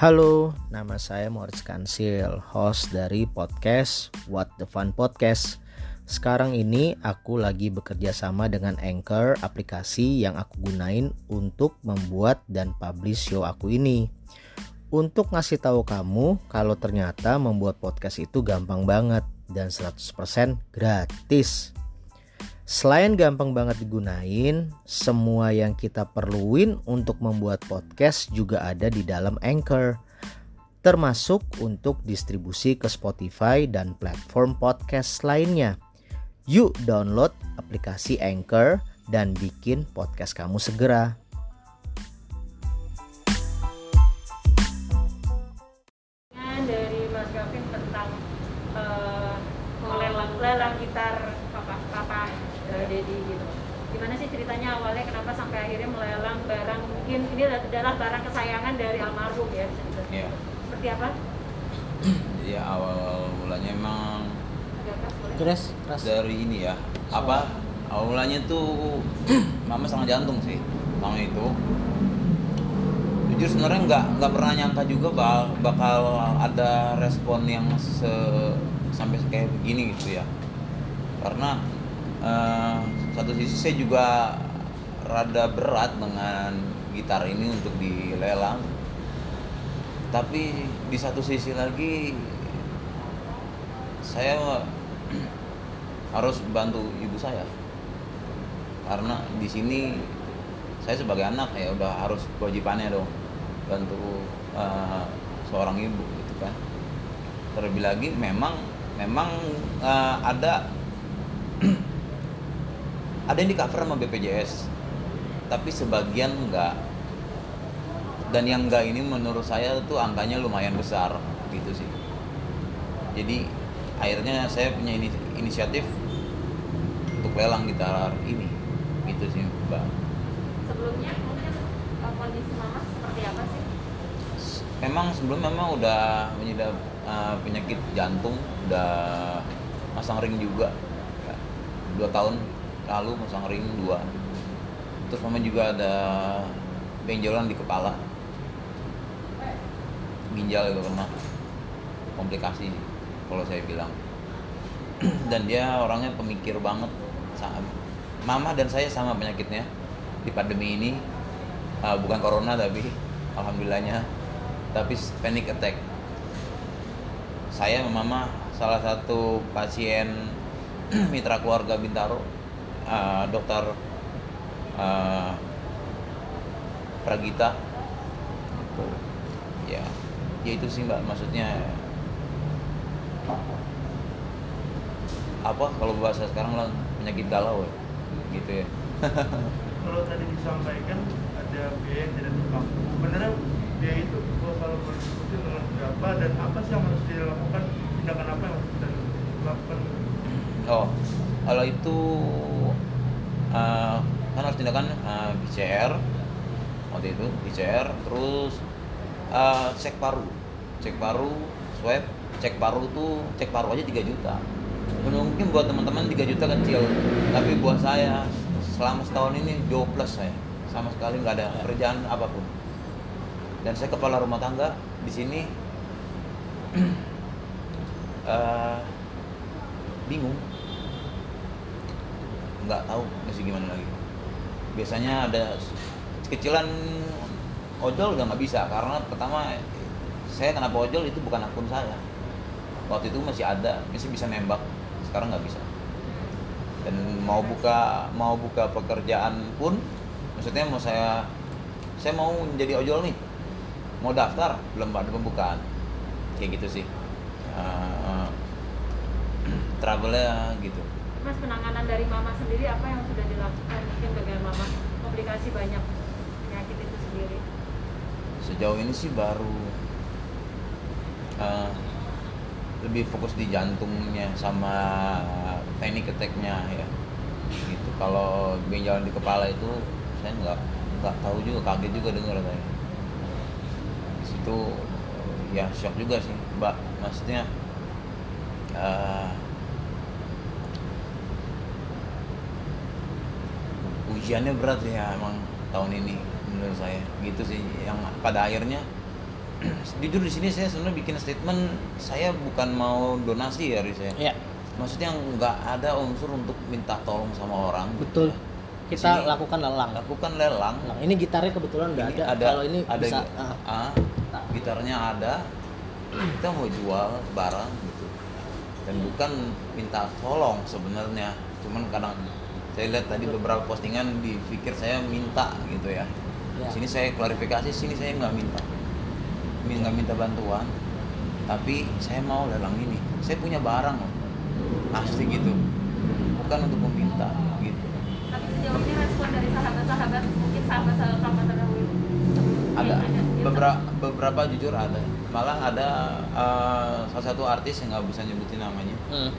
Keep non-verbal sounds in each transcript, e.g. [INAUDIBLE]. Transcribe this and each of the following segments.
Halo, nama saya Moritz Kansil, host dari podcast What the Fun Podcast. Sekarang ini aku lagi bekerja sama dengan Anchor, aplikasi yang aku gunain untuk membuat dan publish show aku ini. Untuk ngasih tahu kamu kalau ternyata membuat podcast itu gampang banget dan 100% gratis. Selain gampang banget digunain, semua yang kita perluin untuk membuat podcast juga ada di dalam Anchor. Termasuk untuk distribusi ke Spotify dan platform podcast lainnya. Yuk download aplikasi Anchor dan bikin podcast kamu segera. Keras? Keras, dari ini ya. Apa? Awal mulanya tuh [CLEARS THROAT] mama sangat jantung sih sama itu. Jujur sebenarnya nggak nggak pernah nyangka juga bakal, bakal ada respon yang se sampai kayak begini gitu ya. Karena eh, satu sisi saya juga rada berat dengan gitar ini untuk dilelang tapi di satu sisi lagi saya harus bantu ibu saya. Karena di sini saya sebagai anak ya udah harus kewajibannya dong bantu eh, seorang ibu gitu kan. Terlebih lagi memang memang eh, ada [CLEARS THROAT] ada yang di cover sama BPJS tapi sebagian enggak. Dan yang enggak ini menurut saya tuh angkanya lumayan besar gitu sih. Jadi akhirnya saya punya ini, inisiatif untuk lelang gitar ini. Gitu sih mbak. Sebelumnya mungkin uh, kondisi mama seperti apa sih? memang sebelum memang udah mengidap uh, penyakit jantung udah masang ring juga. Ya, dua tahun lalu masang ring dua. Terus mama juga ada benjolan di kepala. Ginjal itu kena komplikasi kalau saya bilang. [CLEARS THROAT] Dan dia orangnya pemikir banget. Mama dan saya sama penyakitnya. Di pandemi ini Uh, bukan corona tapi alhamdulillahnya. Tapi panic attack. Saya mama salah satu pasien [CLEARS THROAT] mitra keluarga Bintaro uh, dokter uh, Pragita. Gitu. ya ya itu sih mbak. Maksudnya apa kalau bahasa sekarang lah penyakit galau ya. gitu ya [LAUGHS] kalau tadi disampaikan ada biaya yang tidak terpaku sebenarnya biaya itu kalau berdiskusi dengan berapa dan apa sih yang harus dilakukan tindakan apa yang harus kita lakukan Oh, kalau itu uh, kan harus tindakan uh, PCR waktu itu PCR, terus uh, cek paru, cek paru, swab, cek paru tuh cek paru aja 3 juta. Mungkin buat teman-teman 3 juta kecil, tapi buat saya selama setahun ini 12 saya. Sama sekali nggak ada kerjaan apa pun. Dan saya kepala rumah tangga di sini [CLEARS THROAT] eh, bingung. Nggak tahu masih gimana lagi. Biasanya ada kecilan ojol udah nggak bisa karena pertama saya kenapa ojol itu bukan akun saya. Waktu itu masih ada masih bisa nembak sekarang nggak bisa. Dan mau buka mau buka pekerjaan pun maksudnya mau saya saya mau menjadi ojol nih. Mau daftar belum ada pembukaan. Kayak gitu sih. Uh, [CLEARS THROAT] travelnya gitu. Mas penanganan dari mama sendiri apa yang sudah dilakukan? Mungkin dengan mama komplikasi banyak penyakit itu sendiri? sejauh ini sih baru uh, lebih fokus di jantungnya sama panic attack-nya ya. Gitu. Kalau benjolan di kepala itu saya nggak nggak tahu juga kaget juga dengar saya di situ ya shock juga sih mbak. Maksudnya uh, ujiannya berat ya emang tahun ini menurut saya. Gitu sih yang pada akhirnya [CLEARS THROAT] jujur di sini saya sebenarnya bikin statement saya bukan mau donasi ya Riz ya. ya Maksudnya nggak ada unsur untuk minta tolong sama orang. betul kita Sini. lakukan lelang Lakukan lelang. Nah, ini gitarnya kebetulan nggak Ini ada. Kalau ini ada bisa ah, ah, gitarnya ada. Kita mau jual barang gitu. Dan bukan minta tolong sebenarnya. Cuman kadang saya lihat tadi beberapa postingan dipikir saya minta gitu ya. ya. Sini saya klarifikasi, sini saya nggak minta, Mi- nggak minta bantuan, tapi saya mau lelang ini. Saya punya barang loh, asli gitu, bukan untuk meminta gitu. Tapi sejauh ini respon dari sahabat-sahabat, mungkin sahabat-sahabat kamu terdahulu. Ada beberapa beberapa jujur ada, malah ada eh, salah satu artis yang nggak bisa nyebutin namanya. Hmm,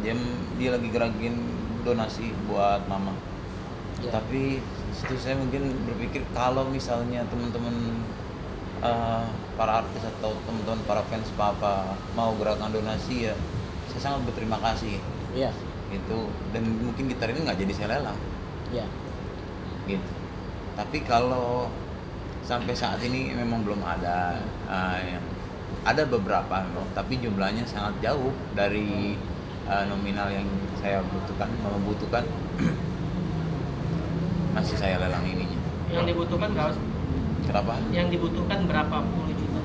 Dia dia lagi gerakin donasi buat mama. ya. tapi situ saya mungkin berpikir kalau misalnya teman-teman eh, para artis atau teman-teman para fans papa mau gerakan donasi ya saya sangat berterima kasih. Iya, gitu. Dan mungkin gitar ini nggak jadi saya lelang. Iya. gitu. Tapi kalau sampai saat ini memang belum ada. Eh, yang ada beberapa memang tapi jumlahnya sangat jauh dari eh, nominal yang saya butuhkan membutuhkan. [CLEARS THROAT] Masih saya lelang ininya. Yang dibutuhkan berapa sih? Berapa? Yang dibutuhkan berapa? Puluh juta.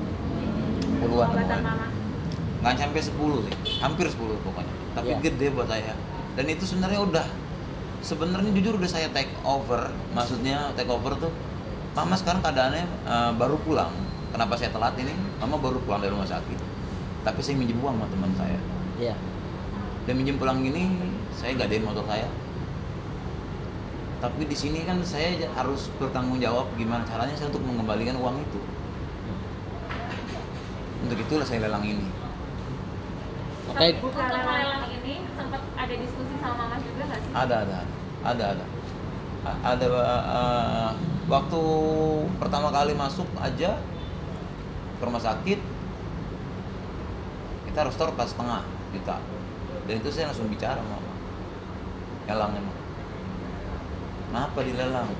Puluhan. Nggak sampai 10 sih. Hampir 10 pokoknya. Tapi Iya. gede buat saya. Dan itu sebenarnya udah sebenarnya jujur udah saya take over. Maksudnya take over tuh mama sekarang keadaannya eh, baru pulang. Kenapa saya telat ini? Mama baru pulang dari rumah sakit. Tapi saya minjem uang sama teman saya. Iya. dan minjem pulang ini saya gadein motor saya tapi di sini kan saya harus bertanggung jawab gimana caranya saya untuk mengembalikan uang itu. Untuk itulah saya lelang ini. Makanya Untuk lelang ini sempat ada diskusi sama mama juga nggak sih? ada ada ada ada. A- ada eh, waktu pertama kali masuk aja ke rumah sakit kita harus store pas setengah juta. Dan itu saya langsung bicara sama mama lelang emang kenapa dilelang?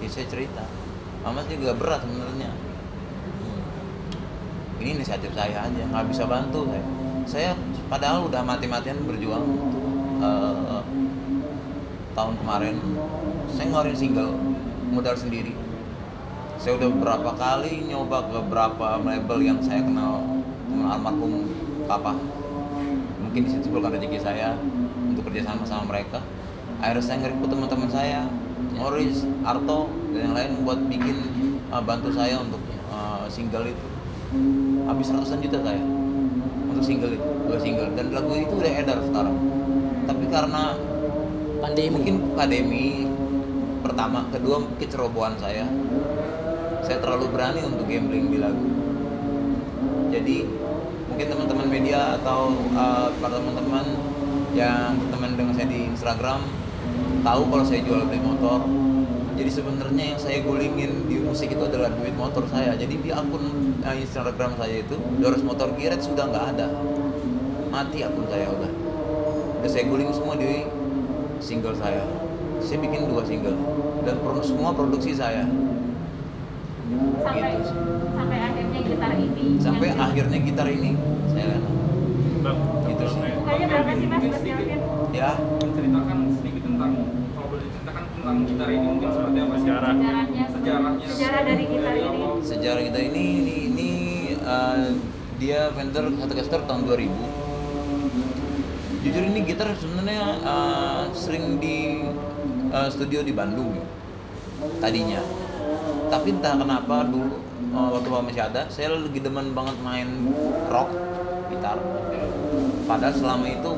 Ya saya cerita. Sih juga berat sebenarnya. Ini inisiatif saya aja nggak bisa bantu saya. Saya padahal udah mati-matian berjuang eh, tahun kemarin. Saya ngeluarin single modal sendiri. Saya udah berapa kali nyoba ke beberapa label yang saya kenal teman almarhum papa. Mungkin di situ bukan rezeki saya untuk kerjasama sama mereka. Akhirnya saya ngerekut teman-teman saya Morris, Arto dan yang lain buat bikin uh, bantu saya untuk uh, single itu. Habis ratusan juta saya untuk single itu dua single. Dan lagu itu udah edar sekarang. Tapi karena pandemi. mungkin pandemi pertama kedua kecerobohan saya saya terlalu berani untuk gambling di lagu. Jadi mungkin teman-teman media atau uh, para teman-teman yang teman dengan saya di Instagram tahu kalau saya jual beli motor. Jadi sebenarnya yang saya gulingin di musik itu adalah duit motor saya. Jadi di akun uh, Instagram saya itu Doros Motor Giret sudah nggak ada. Mati akun saya udah. Udah saya guling semua di single saya. Saya bikin dua single. Dan pro- semua produksi saya. Sampai Gitu. sampai akhirnya gitar ini. sampai yang- akhirnya gitar ini saya. Bang, Gitu sih. Bukanya berapa sih mas Kelvin? ya. Menceritakan tentang kalau boleh diceritakan tentang gitar ini mungkin seperti apa sih? Sejarahnya. Sejarahnya. Sejarah dari gitar ini. sejarah kita ini ini, ini, uh, dia vendor Stratocaster tahun 2000 jujur ini gitar sebenarnya uh, sering di uh, studio di Bandung tadinya tapi entah kenapa dulu uh, waktu masih ada saya lagi demen banget main rock gitar padahal selama itu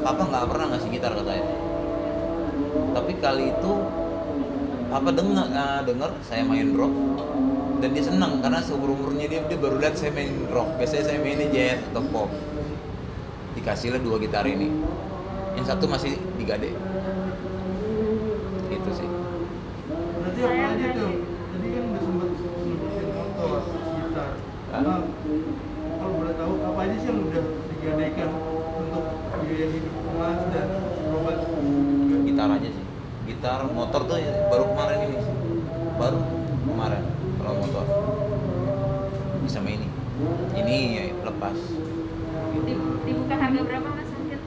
papa nggak pernah ngasih gitar ke saya tapi kali itu papa dengar uh, dengar saya main rock. Dan dia senang karena seumur umurnya dia dia baru lihat saya main rock. Biasanya saya mainnya jazz atau pop. Dikasihlah dua gitar ini. Yang satu masih digade itu sih. Berarti apa aja tuh? Tadi kan udah sempet sebutin motor, gitar. Hah? Nah, kalau boleh tahu apa aja sih yang udah digadaikan untuk biaya hidup Mas dan Robert? gitar aja sih gitar motor tuh ya baru kemarin ini baru kemarin kalau motor. Sama ini. Ini ya, lepas. Di- dibuka harga berapa mas mungkin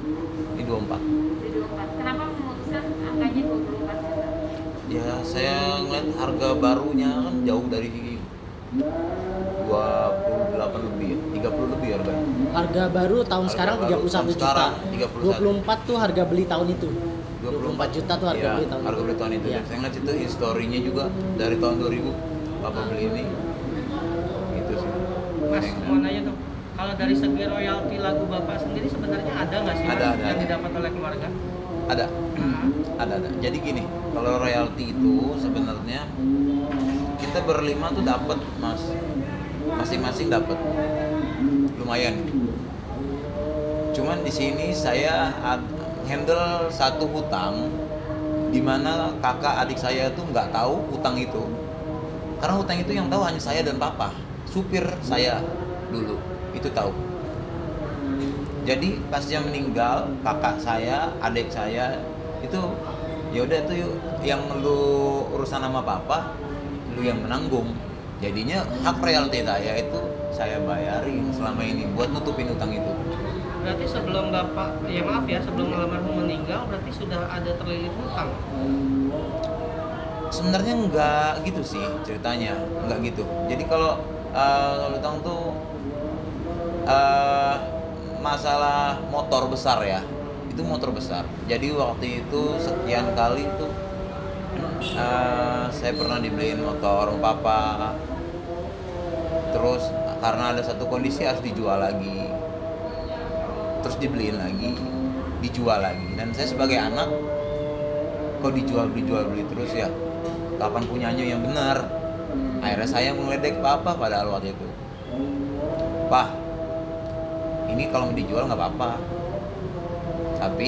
ini 24 di 24 kenapa memutuskan angkanya 24 juta? Ya saya ngeliat harga barunya kan jauh dari 28 lebih ya 30 lebih harganya. Harga baru tahun Harga sekarang baru 31 tahun juta. sekarang 31. 24 tuh harga beli tahun itu. 24 juta tuh harga Iya, beli tahun harga itu. beli tahun itu Iya. Dan saya ngeliat itu historinya juga dari tahun 2000 bapak beli ini gitu sih Mas, ngeliat. mau nanya dong. Kalau dari segi royalti lagu Bapak sendiri sebenarnya ada nggak sih Mas, Ada, ada, yang ada. didapat oleh keluarga? ada ada ada jadi gini kalau royalti itu sebenarnya kita berlima tuh dapat mas masing-masing dapat lumayan cuman di sini saya ad- handle satu hutang di mana kakak adik saya tuh nggak tahu hutang itu. Karena hutang itu yang tahu hanya saya dan papa supir saya dulu itu tahu. Jadi pas dia meninggal kakak saya adik saya itu ya udah tuh yang lu urusan sama papa lu yang menanggung. Jadinya hak royalti saya itu saya bayarin selama ini buat nutupin utang itu Berarti sebelum Bapak, ya maaf ya, sebelum almarhum meninggal berarti sudah ada terlilit hutang. sebenarnya nggak gitu sih ceritanya nggak gitu. Jadi kalau eh, kalau utang tuh eh, masalah motor besar ya. Itu motor besar. Jadi waktu itu sekian kali itu eh, saya pernah dibeliin motor papa. Terus karena ada satu kondisi harus dijual lagi terus dibeliin lagi dijual lagi. Dan saya sebagai anak kok dijual beli jual beli terus ya? Kapan punyanya yang benar? Akhirnya saya mengeledek papa padahal waktu itu. Pak ini kalau dijual nggak apa-apa. Tapi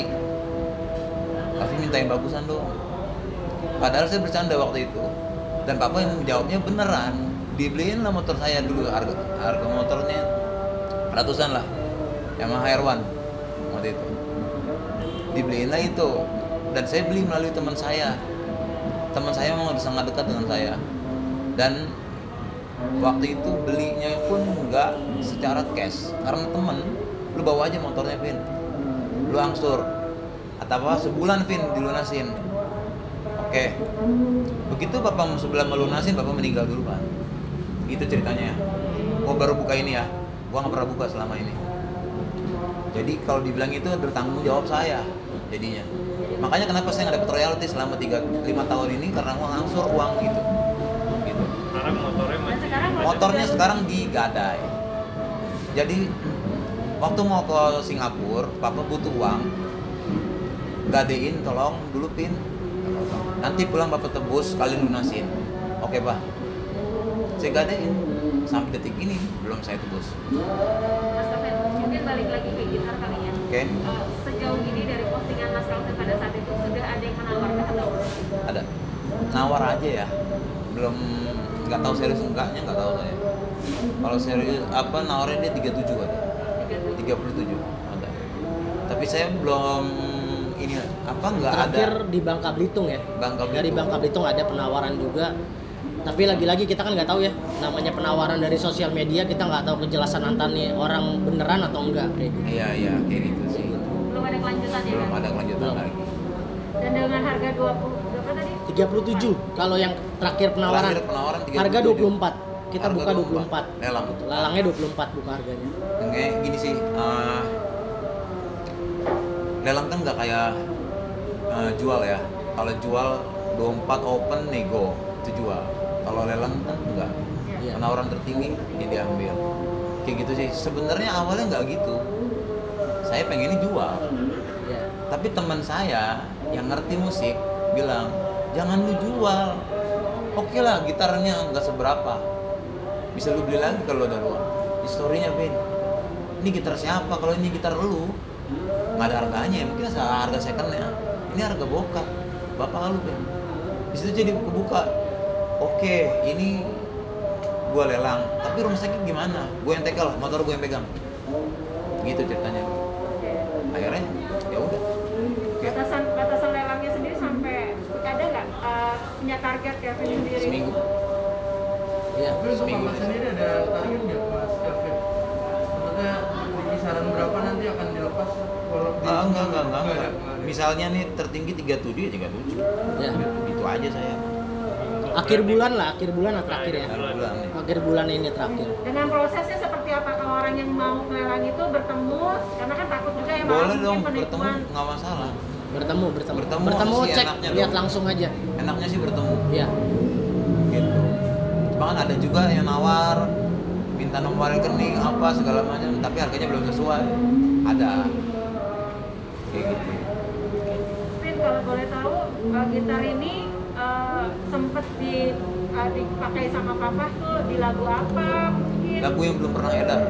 tapi minta yang bagusan dong padahal saya bercanda waktu itu. Dan papa yang menjawabnya beneran. Dibeliin lah motor saya dulu harga harga motornya. Ratusan lah Yamaha R1 waktu itu. Dibeliin lah itu. Dan saya beli melalui teman saya. Teman saya memang udah sangat dekat dengan saya. Dan waktu itu belinya pun nggak secara cash. Karena temen lu bawa aja motornya Vin. Lu angsur. Atau apa sebulan Vin dilunasin. Oke. Begitu bapak sebulan melunasin bapak meninggal dulu pak itu ceritanya. Gua baru buka ini ya. Gua nggak pernah buka selama ini jadi kalau dibilang itu bertanggung jawab saya jadinya. Makanya kenapa saya nggak dapat royalti selama 3 5 tahun ini? Karena uang angsur uang gitu. Gitu. Sekarang motornya masih sekarang motornya sekarang digadai. Jadi waktu mau ke Singapura papa butuh uang. Gadein tolong dulu pin nanti pulang bapak tebus sekali lunasin. Oke pak. Saya gadein. Sampai detik ini belum saya tebus balik lagi ke gitar kali ya oke Eh, sejauh ini dari postingan Mas Kevin pada saat itu sudah ada yang menawarkan atau belum? ada nawar aja ya belum nggak tahu serius enggaknya nggak tahu saya kalau serius apa nawarnya dia 37 ada 37? 37 ada tapi saya belum ini apa nggak ada Terakhir di Bangka Belitung ya. Bangka Dari Belitung. Bangka Belitung ada penawaran juga. Tapi lagi-lagi kita kan nggak tahu ya namanya penawaran dari sosial media kita nggak tahu kejelasan antaranya orang beneran atau enggak kayak gitu. iya iya kayak gitu sih belum ada kelanjutannya belum kan? ada kelanjutan Belum. lagi dan dengan harga 20 berapa tadi? 37 kalau yang terakhir penawaran. Terakhir penawaran 37. Harga 24. Kita Harga buka 24. 24. lelang Lalangnya 24 buka harganya. kayak gini sih eh, lelang kan nggak kayak eh, jual ya kalau jual 24 open nego itu jual kalau lelang kan enggak. Iya. penawaran tertinggi yang diambil. Kayak gitu sih. Sebenarnya awalnya nggak gitu. Saya pengennya jual. Ya. tapi teman saya yang ngerti musik bilang jangan lu jual. Oke lah gitarnya nggak seberapa. Bisa lu beli lagi kalau ada uang historinya Ben ini gitar siapa? Kalau ini gitar lu nggak ada harganya. Mungkin harga secondnya. Ini harga bokap. Bapak lu Ben. Di situ jadi kebuka oke ini gua lelang tapi rumah sakit gimana gue yang tekel motor gue yang pegang gitu ceritanya akhirnya ya udah Oke. batasan batasan lelangnya sendiri sampai ada nggak eh, punya target Kevin sendiri seminggu Iya. Seminggu sendiri ada target nggak Mas Gavin? Maksudnya di kisaran berapa nanti akan dilepas? Ah, enggak, enggak, enggak, Nggak enggak. Misalnya nih tertinggi 37 ya 37. Ya. Gitu aja saya. Akhir bulan lah, akhir bulan atau terakhir ya. Akhir bulan nih. Akhir bulan ini terakhir. Dengan prosesnya seperti apa kalau orang yang mau melelang itu bertemu karena kan takut juga ya Boleh dong bertemu nggak masalah. Bertemu, bertemu. Bertemu Bertemu sih cek, lihat dong. langsung aja. Enaknya sih bertemu Ya. gitu. Cuma kan ada juga yang nawar minta nomor rekening apa segala macam tapi harganya belum sesuai. Ada. Kayak gitu. Pin kalau boleh tahu gitar ini uh, sempet di uh, dipakai sama papa tuh di lagu apa mungkin Lagu yang belum pernah edar.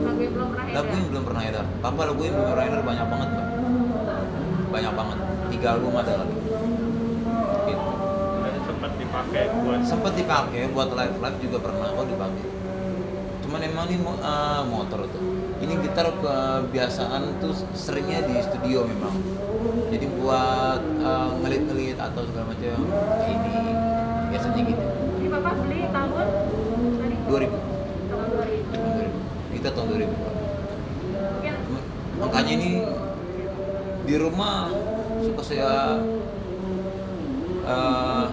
lagu yang belum pernah Lagu edar. yang belum pernah edar. Papa lagu yang belum pernah edar banyak banget, Mbak. Banyak banget. Tiga album ada lagi. Gitu. Sempat dipakai buat Sempat dipakai buat live live juga pernah kok dipakai. Cuman emang ini eh, motor tuh. Ini gitar kebiasaan tuh seringnya di studio memang. Jadi buat eh, ngelit-ngelit atau segala macam ini biasanya gitu. Ini papa beli tahun tadi 2000. tahun 2000. Tahun 2000. Kita tahun 2000. Mungkin Makanya ini di rumah suka saya eh,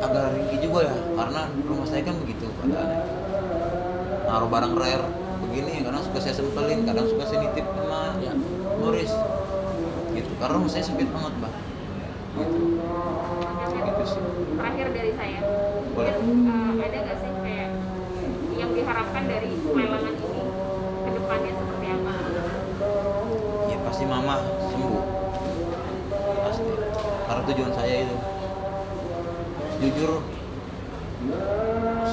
agak ringkih juga ya karena rumah saya kan begitu keadaannya naruh barang rare begini kadang suka saya sempelin kadang suka saya nitip sama Ya. Morris karena rumah saya sempit banget mbak. Gitu. Gitu sih. Terakhir dari saya. Boleh. mungkin uh, ada nggak sih kayak yang diharapkan dari lelangan ini ke depannya seperti apa? Ya pasti mama sembuh. Pasti. Karena tujuan saya itu. Jujur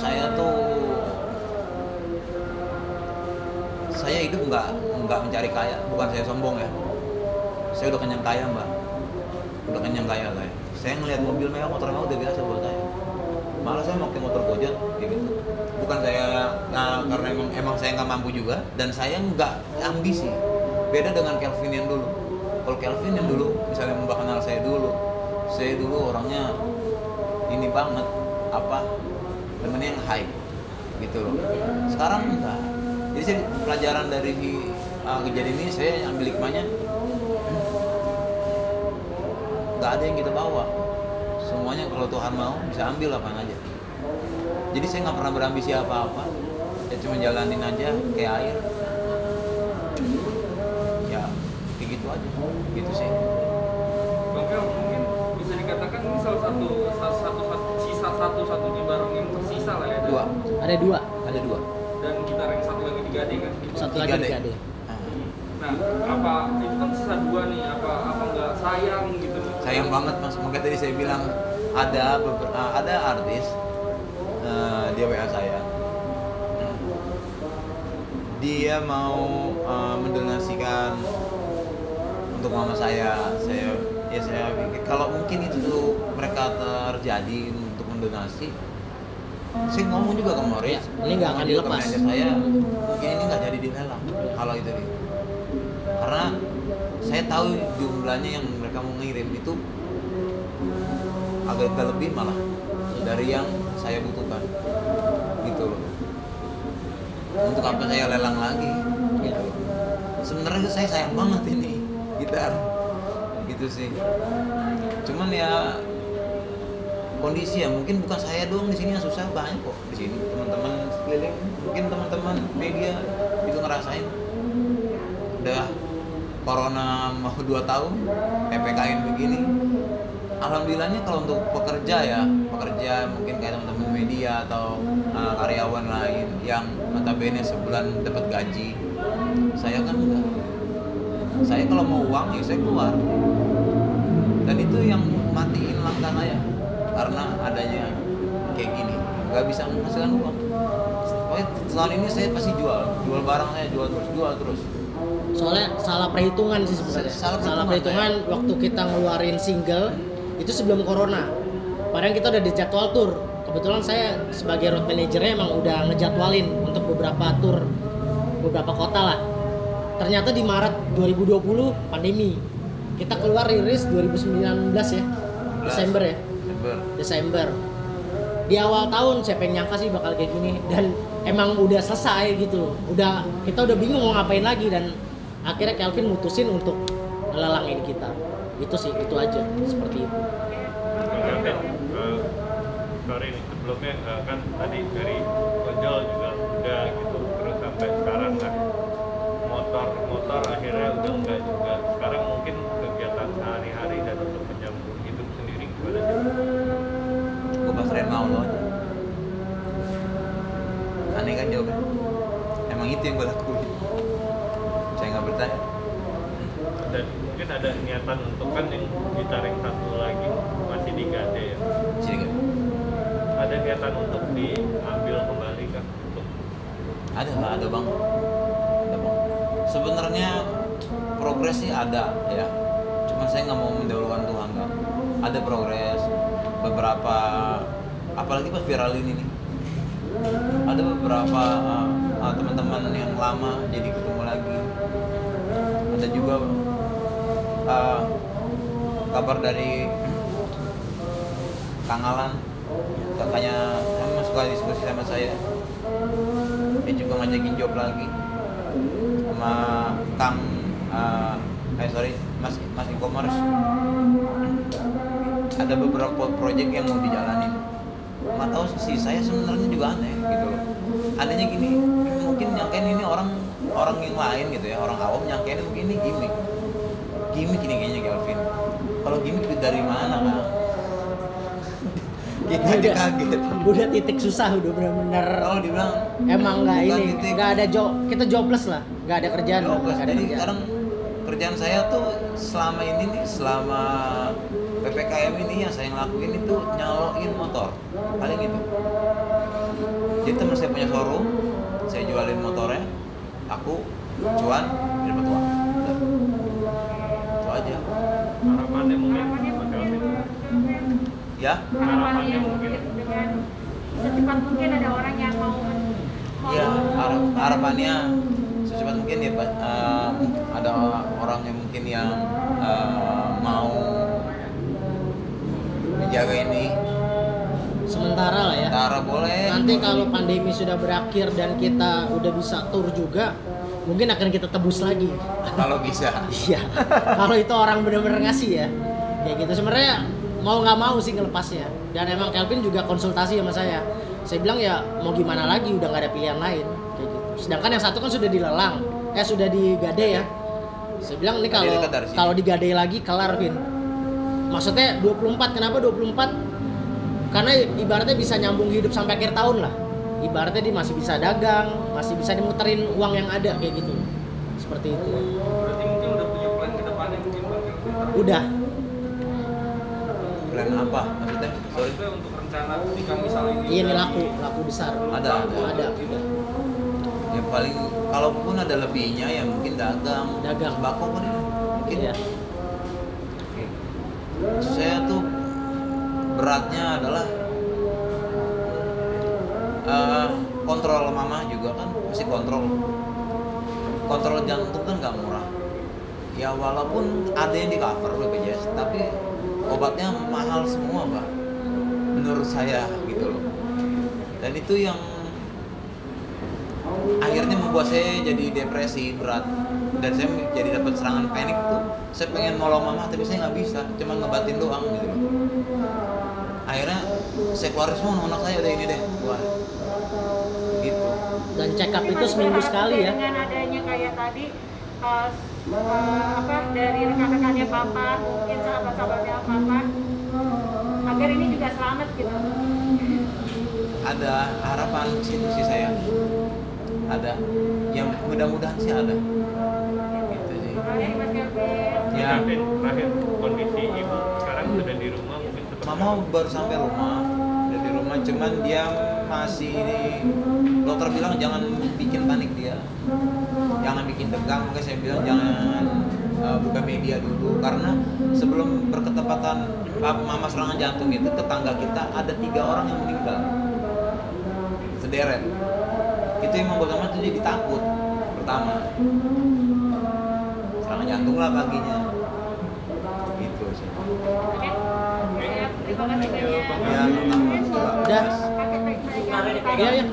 saya tuh saya hidup nggak nggak mencari kaya. Bukan saya sombong ya saya udah kenyang kaya mbak. Udah kenyang kaya saya saya ngelihat mobil mewah motor mewah udah biasa buat saya. Malah saya pakai motor gojek gitu. Bukan saya nah, karena emang emang saya nggak mampu juga dan saya nggak ambisi. Beda dengan Kelvin yang dulu. Kalau Kelvin yang dulu misalnya mbak kenal saya dulu saya dulu orangnya ini banget apa temennya yang high gitu loh. Sekarang enggak. Jadi saya pelajaran dari uh, kejadian ini saya ambil hikmahnya nggak ada yang kita bawa semuanya kalau Tuhan mau bisa ambil apa aja jadi saya nggak pernah berambisi apa-apa ya cuma jalanin aja kayak air ya kayak gitu aja gitu sih Bang Kel, mungkin bisa dikatakan ini salah satu salah satu, satu sisa satu satunya barang yang tersisa lah ya. dua Ada dua, ada dua Dan gitar yang satu lagi digading kan. satu lagi deh. tiga D. Ah, Nah, apa itu kan sisa dua nih? Apa apa nggak sayang gitu? Sayang banget mas. Makanya tadi saya bilang ada ah, ada artis eh, dia wa saya. Dia mau eh, mendonasikan untuk mama saya. Saya ya saya pikir kalau mungkin itu tuh mereka terjadi untuk mendonasi saya ngomong juga ke Morris Ya, ini nggak akan dilepas. saya mungkin ini nggak jadi dilelang kalau itu nih karena saya tahu jumlahnya yang mereka mau ngirim itu agak-agak lebih malah dari yang saya butuhkan gitu loh. Untuk apa saya lelang lagi? Gitu sebenarnya saya sayang banget ini gitar gitu sih. Cuman ya kondisi ya mungkin bukan saya doang di sini yang susah banyak kok di sini. Teman-teman sekeliling mungkin teman-teman media itu ngerasain. Udah corona mau dua tahun ppkm begini. Alhamdulillahnya kalau untuk pekerja ya pekerja mungkin kayak teman-teman media atau uh, karyawan lain yang notabene sebulan dapat gaji. Saya kan enggak. Saya kalau mau uang ya saya keluar. Dan itu yang matiin langkah saya. Karena adanya kayak gini nggak bisa menghasilkan uang. Pokoknya tahun ini saya pasti jual. Jual barang saya jual terus jual terus Soalnya salah perhitungan sih sebenarnya. Salah Salah, perhitungan, perhitungan waktu kita ngeluarin single itu sebelum corona. Padahal kita udah dijadwal tour. Kebetulan saya sebagai road manajernya emang udah ngejadwalin untuk beberapa tour beberapa kota lah. Ternyata di Maret 2020 pandemi. Kita keluar rilis 2019 ya. Desember ya. Desember Desember. Di awal tahun saya pengen nyangka sih bakal kayak gini dan emang udah selesai gitu. Udah kita udah bingung mau ngapain lagi dan akhirnya Kelvin mutusin untuk ngelalangin kita. Itu sih, itu aja seperti itu. Bang Kelvin, eh, sorry nih sebelumnya eh, kan tadi dari ojol juga udah gitu terus sampai sekarang kan motor motor akhirnya udah enggak juga sekarang mungkin kegiatan sehari-hari dan untuk menyambung hidup sendiri gimana sih? Aja. Aneh kan jawabnya? Emang itu yang gue lakuin. Saya nggak bertanya. Dan mungkin ada niatan untuk kan yang ditarik satu lagi masih digade ya? Sini kan ada niatan untuk diambil kembali kan untuk ada nggak ada bang. Ada bang. Sebenarnya progres sih ada ya. Cuma saya nggak mau mendahulukan Tuhan kan ada progres. Beberapa apalagi pas viral ini nih. Ada beberapa uh, teman-teman yang lama jadi ketemu lagi. Ada juga uh, kabar dari Kang Alan katanya emang suka diskusi sama saya. Dia juga ngajakin job lagi. Sama Kang uh, eh sorry Mas Mas e-commerce ada beberapa project yang mau dijalanin tahu sih saya sebenarnya juga aneh gitu. Loh anehnya gini mungkin nyangkain ini orang orang yang lain gitu ya orang awam nyangkain mungkin ini gimmick. Gimmick ini kayaknya Kelvin. Kalau gimmick dari mana kan kita aja kaget. Udah titik susah udah bener-bener. Kalau dibilang emang nggak ini titik. nggak ada job kita jobless lah nggak ada kerjaan lah, Jobless. ada Jadi kerjaan. sekarang kerjaan saya tuh selama ini nih, selama PPKM ini yang saya ngelakuin itu nyaloin motor. Paling itu. Jadi teman saya punya showroom, saya jualin motornya, aku cuan, dapat uang. Udah. Itu aja. harapannya mungkin Ya, harapannya mungkin dengan secepat mungkin ada orang yang mau mau ya harap- harapannya secepat mungkin ya Pak, eh, ada orang yang mungkin yang eh, mau menjaga ini sementara lah ya. Tara boleh. nanti kalau pandemi sudah berakhir dan kita udah bisa tur juga mungkin akan kita tebus lagi. Kalau bisa. [LAUGHS] iya. Kalau itu orang bener-bener ngasih ya. Kayak gitu. Sebenarnya mau nggak mau sih ngelepasnya. Dan emang Kelvin juga konsultasi sama saya. Saya bilang ya mau gimana lagi? Udah nggak ada pilihan lain. Kayak gitu. Sedangkan yang satu kan sudah dilelang. Eh sudah digade ya. Saya bilang ini kalau kalau digade lagi kelar Vin maksudnya 24 kenapa 24 karena ibaratnya bisa nyambung hidup sampai akhir tahun lah ibaratnya dia masih bisa dagang masih bisa dimuterin uang yang ada kayak gitu seperti itu Berarti mungkin udah punya plan ke depannya mungkin udah Plan apa? Maksudnya? Sorry. Maksudnya untuk rencana ketika misalnya ini iya ini laku laku besar Ada, ada. ada udah. Ya paling kalaupun ada lebihnya ya mungkin dagang. Dagang. Sembako kan ya? Mungkin. Iya. Saya tuh beratnya adalah eh, kontrol mama juga kan masih kontrol. Kontrol jantung kan nggak murah. Ya walaupun ada yang di cover BPJS, tapi obatnya mahal semua, Pak. Menurut saya gitu loh. Dan itu yang akhirnya membuat saya jadi depresi berat dan saya jadi dapat serangan panik tuh saya pengen nolong mama tapi saya nggak bisa cuma ngebatin doang gitu akhirnya saya keluarin semua anak saya udah ini deh keluar. Gitu. Dan check up itu seminggu sekali ya? Dengan adanya kayak tadi uh, uh, apa dari rekan-rekannya papa mungkin sahabat-sahabatnya papa agar ini juga selamat gitu. Ada harapan situ sih saya. Ada. Yang mudah-mudahan sih ada gitu sih Makanya Mas Kelvin ya. Terakhir kondisi ibu. Sekarang sudah di rumah mungkin Mama baru sampai rumah. Dari rumah cuman dia masih dokter bilang jangan bikin panik dia. Jangan bikin tegang makanya saya bilang jangan uh, buka media dulu. Karena sebelum berketepatan uh, mama serangan jantung itu tetangga kita ada tiga orang yang meninggal. Sederet. Itu yang membuat mama tuh jadi takut pertama tergantung lah paginya gitu sih ya, ya. Udah. Ya, ya.